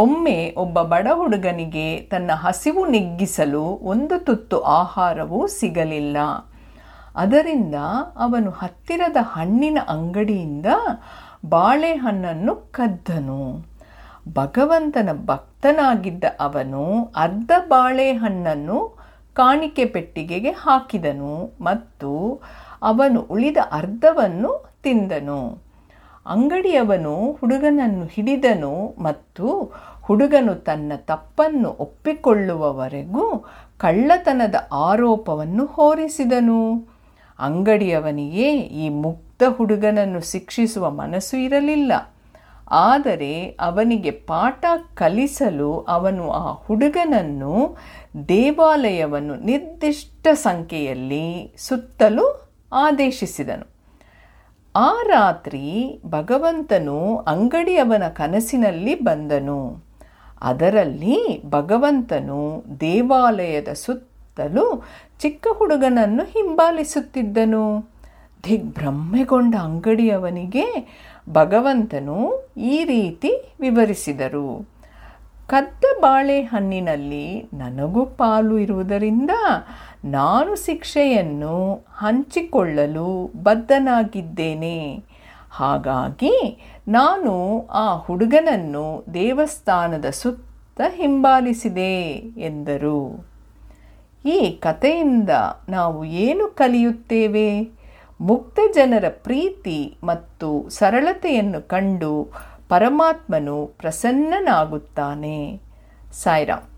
ಒಮ್ಮೆ ಒಬ್ಬ ಬಡ ಹುಡುಗನಿಗೆ ತನ್ನ ಹಸಿವು ನಿಗ್ಗಿಸಲು ಒಂದು ತುತ್ತು ಆಹಾರವೂ ಸಿಗಲಿಲ್ಲ. ಅದರಿಂದ ಅವನು ಹತ್ತಿರದ ಹಣ್ಣಿನ ಅಂಗಡಿಯಿಂದ ಬಾಳೆಹಣ್ಣನ್ನು ಕದ್ದನು. ಭಗವಂತನ ಭಕ್ತನಾಗಿದ್ದ ಅವನು ಅರ್ಧ ಬಾಳೆಹಣ್ಣನ್ನು ಕಾಣಿಕೆ ಪೆಟ್ಟಿಗೆಗೆ ಹಾಕಿದನು ಮತ್ತು ಅವನು ಉಳಿದ ಅರ್ಧವನ್ನು ತಿಂದನು. ಅಂಗಡಿಯವನು ಹುಡುಗನನ್ನು ಹಿಡಿದನು ಮತ್ತು ಹುಡುಗನು ತನ್ನ ತಪ್ಪನ್ನು ಒಪ್ಪಿಕೊಳ್ಳುವವರೆಗೂ ಕಳ್ಳತನದ ಆರೋಪವನ್ನು ಹೋರಿಸಿದನು. ಅಂಗಡಿಯವನಿಗೆ ಈ ಮುಗ್ಧ ಹುಡುಗನನ್ನು ಶಿಕ್ಷಿಸುವ ಮನಸ್ಸು ಇರಲಿಲ್ಲ. ಆದರೆ ಅವನಿಗೆ ಪಾಠ ಕಲಿಸಲು ಅವನು ಆ ಹುಡುಗನನ್ನು ದೇವಾಲಯವನ್ನು ನಿರ್ದಿಷ್ಟ ಸಂಖ್ಯೆಯಲ್ಲಿ ಸುತ್ತಲು ಆದೇಶಿಸಿದನು. ಆ ರಾತ್ರಿ ಭಗವಂತನು ಅಂಗಡಿಯವನ ಕನಸಿನಲ್ಲಿ ಬಂದನು. ಅದರಲ್ಲಿ ಭಗವಂತನು ದೇವಾಲಯದ ಸುತ್ತಲೂ ಚಿಕ್ಕ ಹುಡುಗನನ್ನು ಹಿಂಬಾಲಿಸುತ್ತಿದ್ದನು. ದಿಗ್ಭ್ರಮೆಗೊಂಡ ಅಂಗಡಿಯವನಿಗೆ ಭಗವಂತನು ಈ ರೀತಿ ವಿವರಿಸಿದರು. ಕದ್ದ ಬಾಳೆಹಣ್ಣಿನಲ್ಲಿ ನನಗೂ ಪಾಲು ಇರುವುದರಿಂದ ನಾನು ಶಿಕ್ಷೆಯನ್ನು ಹಂಚಿಕೊಳ್ಳಲು ಬದ್ಧನಾಗಿದ್ದೇನೆ. ಹಾಗಾಗಿ ನಾನು ಆ ಹುಡುಗನನ್ನು ದೇವಸ್ಥಾನದ ಸುತ್ತ ಹಿಂಬಾಲಿಸಿದೆ ಎಂದರು. ಈ ಕಥೆಯಿಂದ ನಾವು ಏನು ಕಲಿಯುತ್ತೇವೆ? ಮುಕ್ತ ಜನರ ಪ್ರೀತಿ ಮತ್ತು ಸರಳತೆಯನ್ನು ಕಂಡು ಪರಮಾತ್ಮನು ಪ್ರಸನ್ನನಾಗುತ್ತಾನೆ. ಸಾಯ್ರಾಮ್